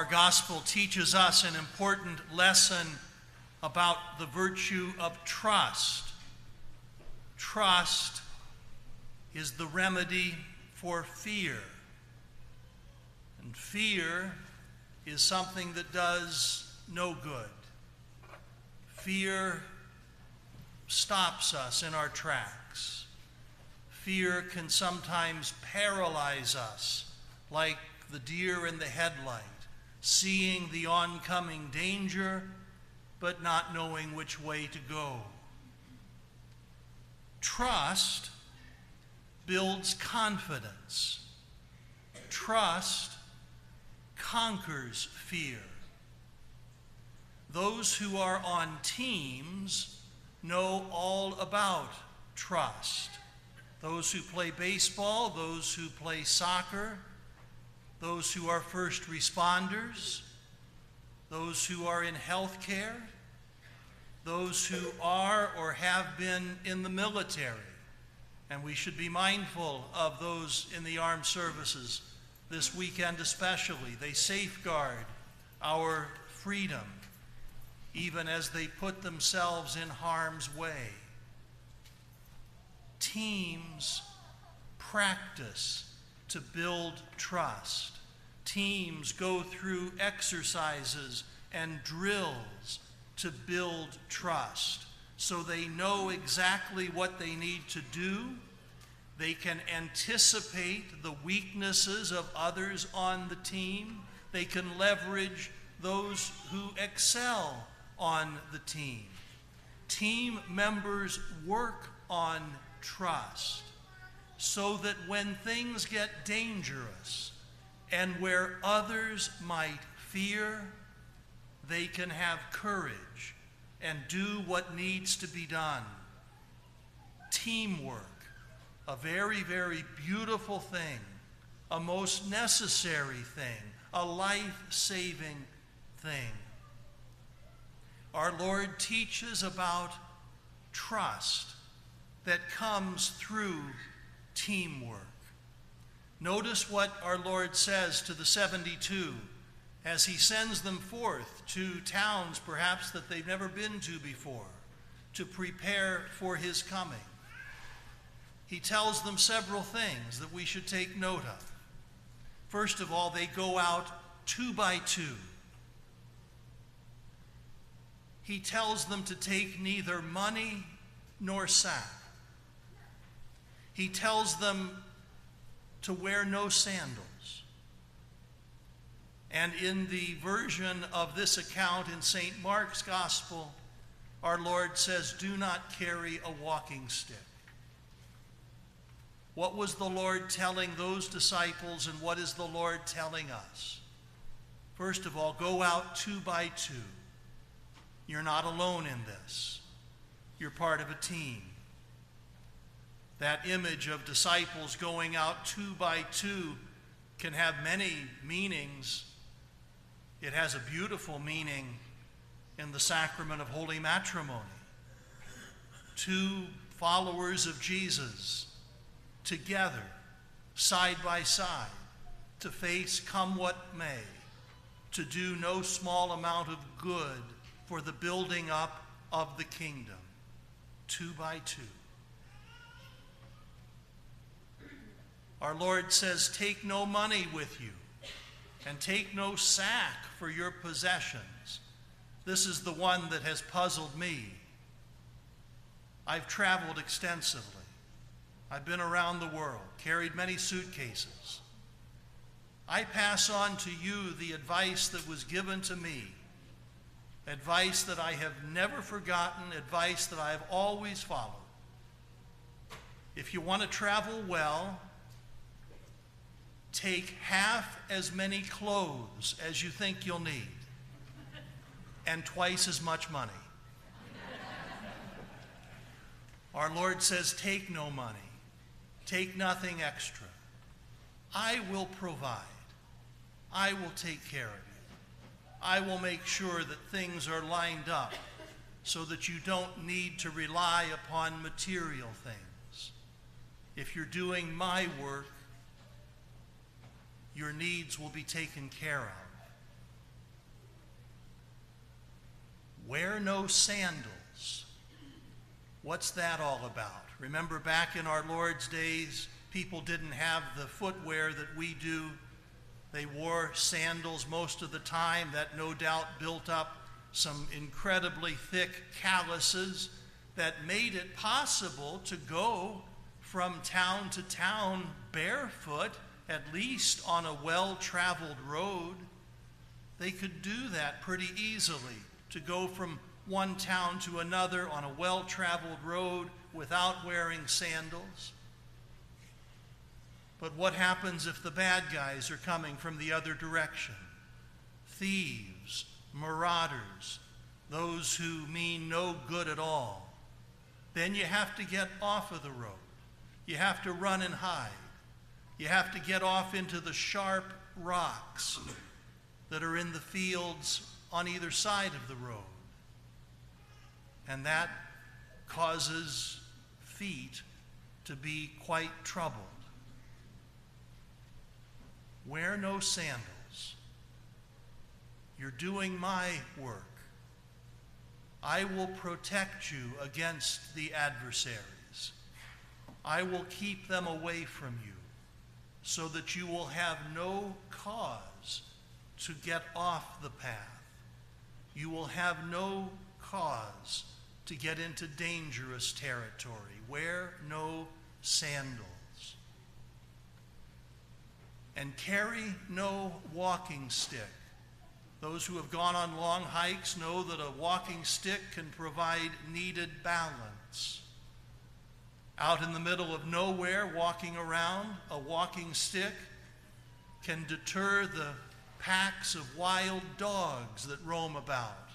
Our gospel teaches us an important lesson about the virtue of trust. Trust is the remedy for fear. And fear is something that does no good. Fear stops us in our tracks. Fear can sometimes paralyze us, like the deer in the headlight, seeing the oncoming danger, but not knowing which way to go. Trust builds confidence. Trust conquers fear. Those who are on teams know all about trust. Those who play baseball, those who play soccer, those who are first responders, those who are in health care, those who are or have been in the military. And we should be mindful of those in the armed services this weekend, especially. They safeguard our freedom even as they put themselves in harm's way. Teams practice to build trust. Teams go through exercises and drills to build trust so they know exactly what they need to do. They can anticipate the weaknesses of others on the team. They can leverage those who excel on the team. Team members work on trust so that when things get dangerous and where others might fear, they can have courage and do what needs to be done. Teamwork, a very, very beautiful thing, a most necessary thing, a life saving thing. Our Lord teaches about trust that comes through teamwork. Notice what our Lord says to the 72 as he sends them forth to towns perhaps that they've never been to before to prepare for his coming. He tells them several things that we should take note of. First of all, they go out two by two he tells them to take neither money nor sack. He tells them to wear no sandals. And in the version of this account in St. Mark's Gospel, our Lord says, Do not carry a walking stick. What was the Lord telling those disciples, and what is the Lord telling us? First of all, go out two by two. You're not alone in this. You're part of a team. That image of disciples going out two by two can have many meanings. It has a beautiful meaning in the sacrament of holy matrimony. Two followers of Jesus together, side by side, to face come what may, to do no small amount of good for the building up of the kingdom, two by two. Our Lord says, Take no money with you, and take no sack for your possessions. This is the one that has puzzled me. I've traveled extensively. I've been around the world, carried many suitcases. I pass on to you the advice that was given to me advice that I have never forgotten, advice that I have always followed. If you want to travel well, take half as many clothes as you think you'll need and twice as much money. Our Lord says, Take no money, take nothing extra. I will provide, I will take care of you. I will make sure that things are lined up so that you don't need to rely upon material things. If you're doing my work, your needs will be taken care of. Wear no sandals. What's that all about? Remember back in our Lord's days, people didn't have the footwear that we do. They wore sandals most of the time. That no doubt built up some incredibly thick calluses that made it possible to go from town to town barefoot at least on a well traveled road. They could do that pretty easily to go from one town to another on a well traveled road without wearing sandals. But what happens if the bad guys are coming from the other direction? Thieves, marauders, those who mean no good at all. Then you have to get off of the road. You have to run and hide. You have to get off into the sharp rocks that are in the fields on either side of the road. And that causes feet to be quite troubled. Wear no sandals. You're doing my work. I will protect you against the adversaries. I will keep them away from you so that you will have no cause to get off the path. You will have no cause to get into dangerous territory. Wear no sandals. And carry no walking stick. Those who have gone on long hikes know that a walking stick can provide needed balance. Out in the middle of nowhere, walking around, a walking stick can deter the packs of wild dogs that roam about.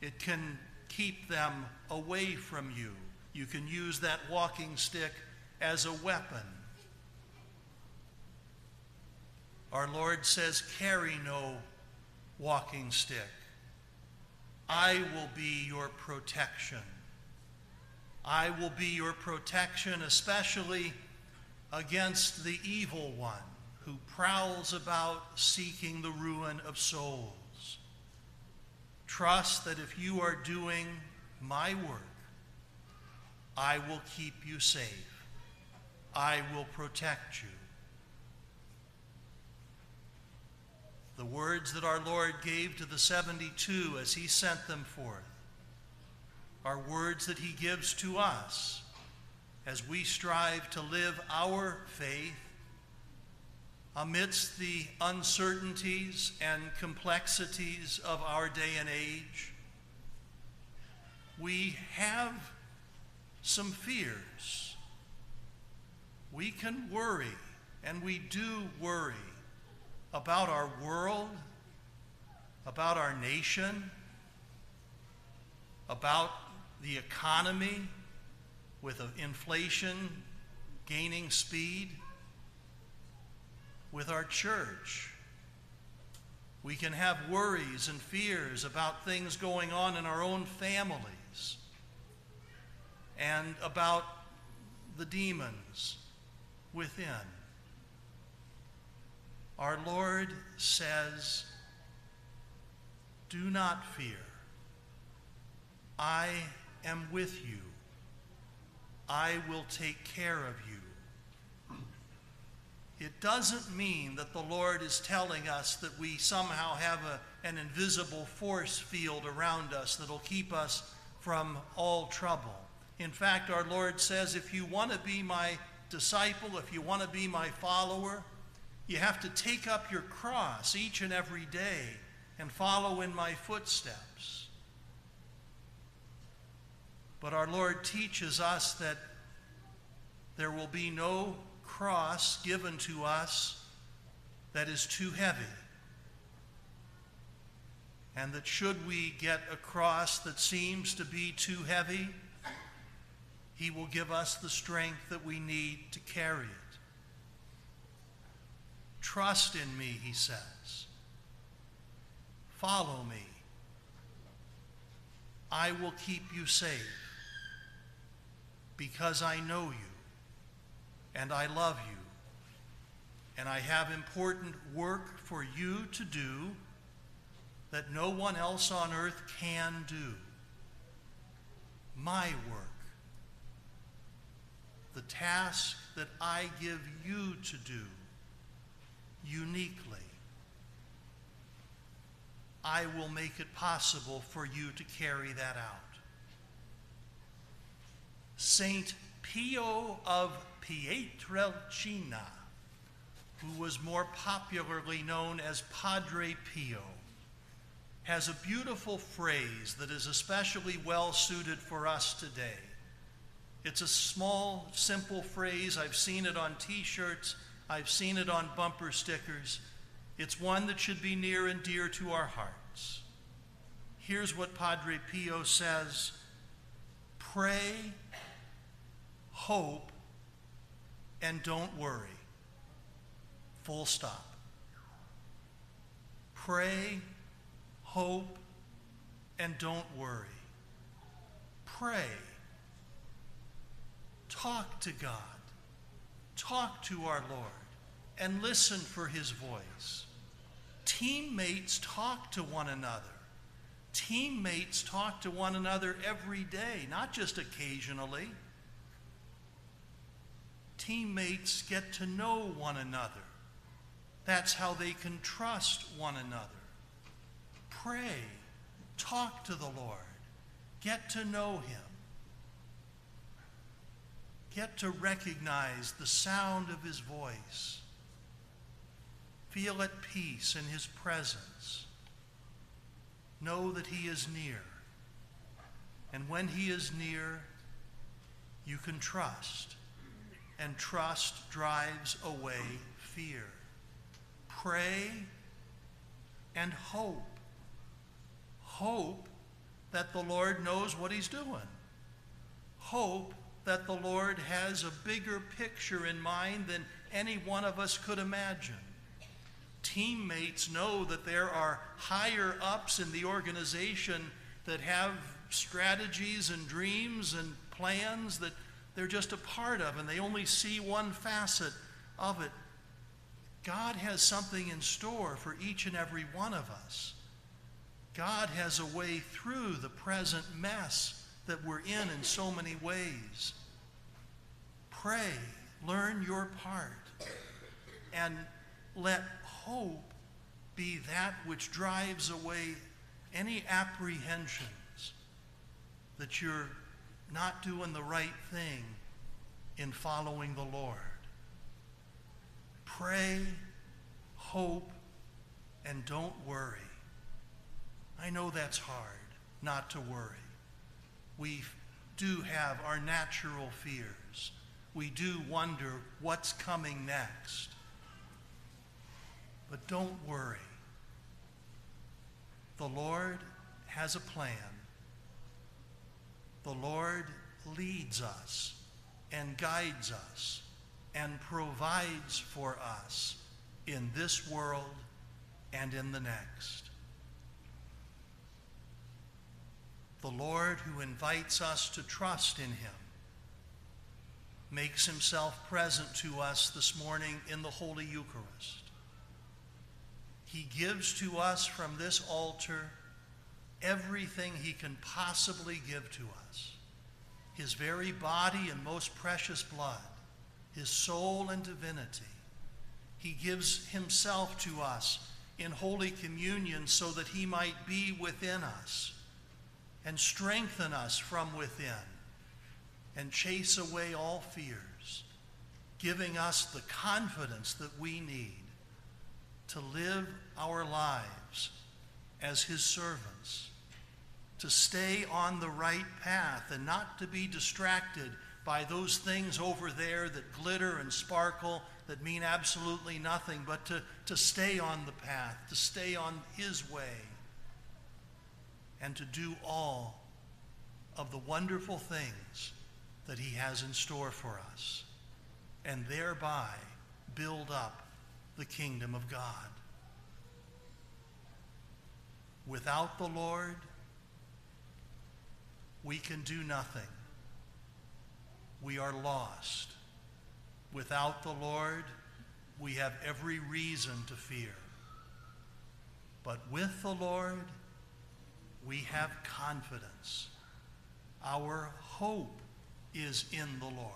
It can keep them away from you. You can use that walking stick as a weapon. Our Lord says, Carry no walking stick. I will be your protection. I will be your protection, especially against the evil one who prowls about seeking the ruin of souls. Trust that if you are doing my work, I will keep you safe. I will protect you. The words that our Lord gave to the 72 as he sent them forth are words that he gives to us as we strive to live our faith amidst the uncertainties and complexities of our day and age. We have some fears. We can worry, and we do worry about our world, about our nation, about the economy with inflation gaining speed, with our church. We can have worries and fears about things going on in our own families and about the demons within. Our Lord says, Do not fear. I am with you. I will take care of you. It doesn't mean that the Lord is telling us that we somehow have a, an invisible force field around us that'll keep us from all trouble. In fact, our Lord says, if you want to be my disciple, if you want to be my follower, you have to take up your cross each and every day and follow in my footsteps. But our Lord teaches us that there will be no cross given to us that is too heavy. And that should we get a cross that seems to be too heavy, He will give us the strength that we need to carry it. Trust in me, He says. Follow me. I will keep you safe because I know you and I love you. And I have important work for you to do that no one else on earth can do. My work. The task that I give you to do uniquely. I will make it possible for you to carry that out. Saint Pio of Pietrelcina, who was more popularly known as Padre Pio, has a beautiful phrase that is especially well suited for us today. It's a small, simple phrase. I've seen it on t shirts, I've seen it on bumper stickers. It's one that should be near and dear to our hearts. Here's what Padre Pio says Pray, hope, and don't worry. Full stop. Pray, hope, and don't worry. Pray. Talk to God. Talk to our Lord and listen for his voice. Teammates talk to one another. Teammates talk to one another every day, not just occasionally. Teammates get to know one another. That's how they can trust one another pray, talk to the Lord, get to know Him, get to recognize the sound of His voice, feel at peace in His presence, know that He is near. And when He is near, you can trust. And trust drives away fear. Pray and hope hope that the Lord knows what He's doing. Hope that the Lord has a bigger picture in mind than any one of us could imagine. Teammates know that there are higher ups in the organization that have strategies and dreams and plans that they're just a part of and they only see one facet of it. God has something in store for each and every one of us. God has a way through the present mess that we're in in so many ways. Pray, learn your part, and let hope be that which drives away any apprehensions that you're not doing the right thing in following the Lord. Pray, hope, and don't worry. I know that's hard not to worry. We do have our natural fears. We do wonder what's coming next. But don't worry. The Lord has a plan. The Lord leads us and guides us and provides for us in this world and in the next. the Lord who invites us to trust in him makes himself present to us this morning in the Holy Eucharist. He gives to us from this altar everything he can possibly give to us his very body and most precious blood, his soul and divinity. He gives himself to us in Holy Communion so that he might be within us and strengthen us from within and chase away all fears, giving us the confidence that we need to live our lives as His servants, to stay on the right path and not to be distracted by those things over there that glitter and sparkle that mean absolutely nothing, but to, to stay on the path, to stay on His way and to do all of the wonderful things that He has in store for us, and thereby build up the kingdom of God. Without the Lord, we can do nothing. We are lost. Without the Lord, we have every reason to fear. But with the Lord, we have confidence. Our hope is in the Lord.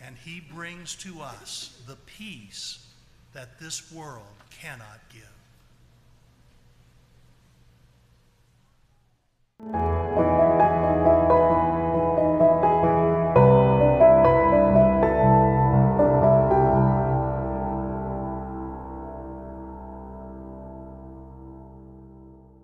And he brings to us the peace that this world cannot give.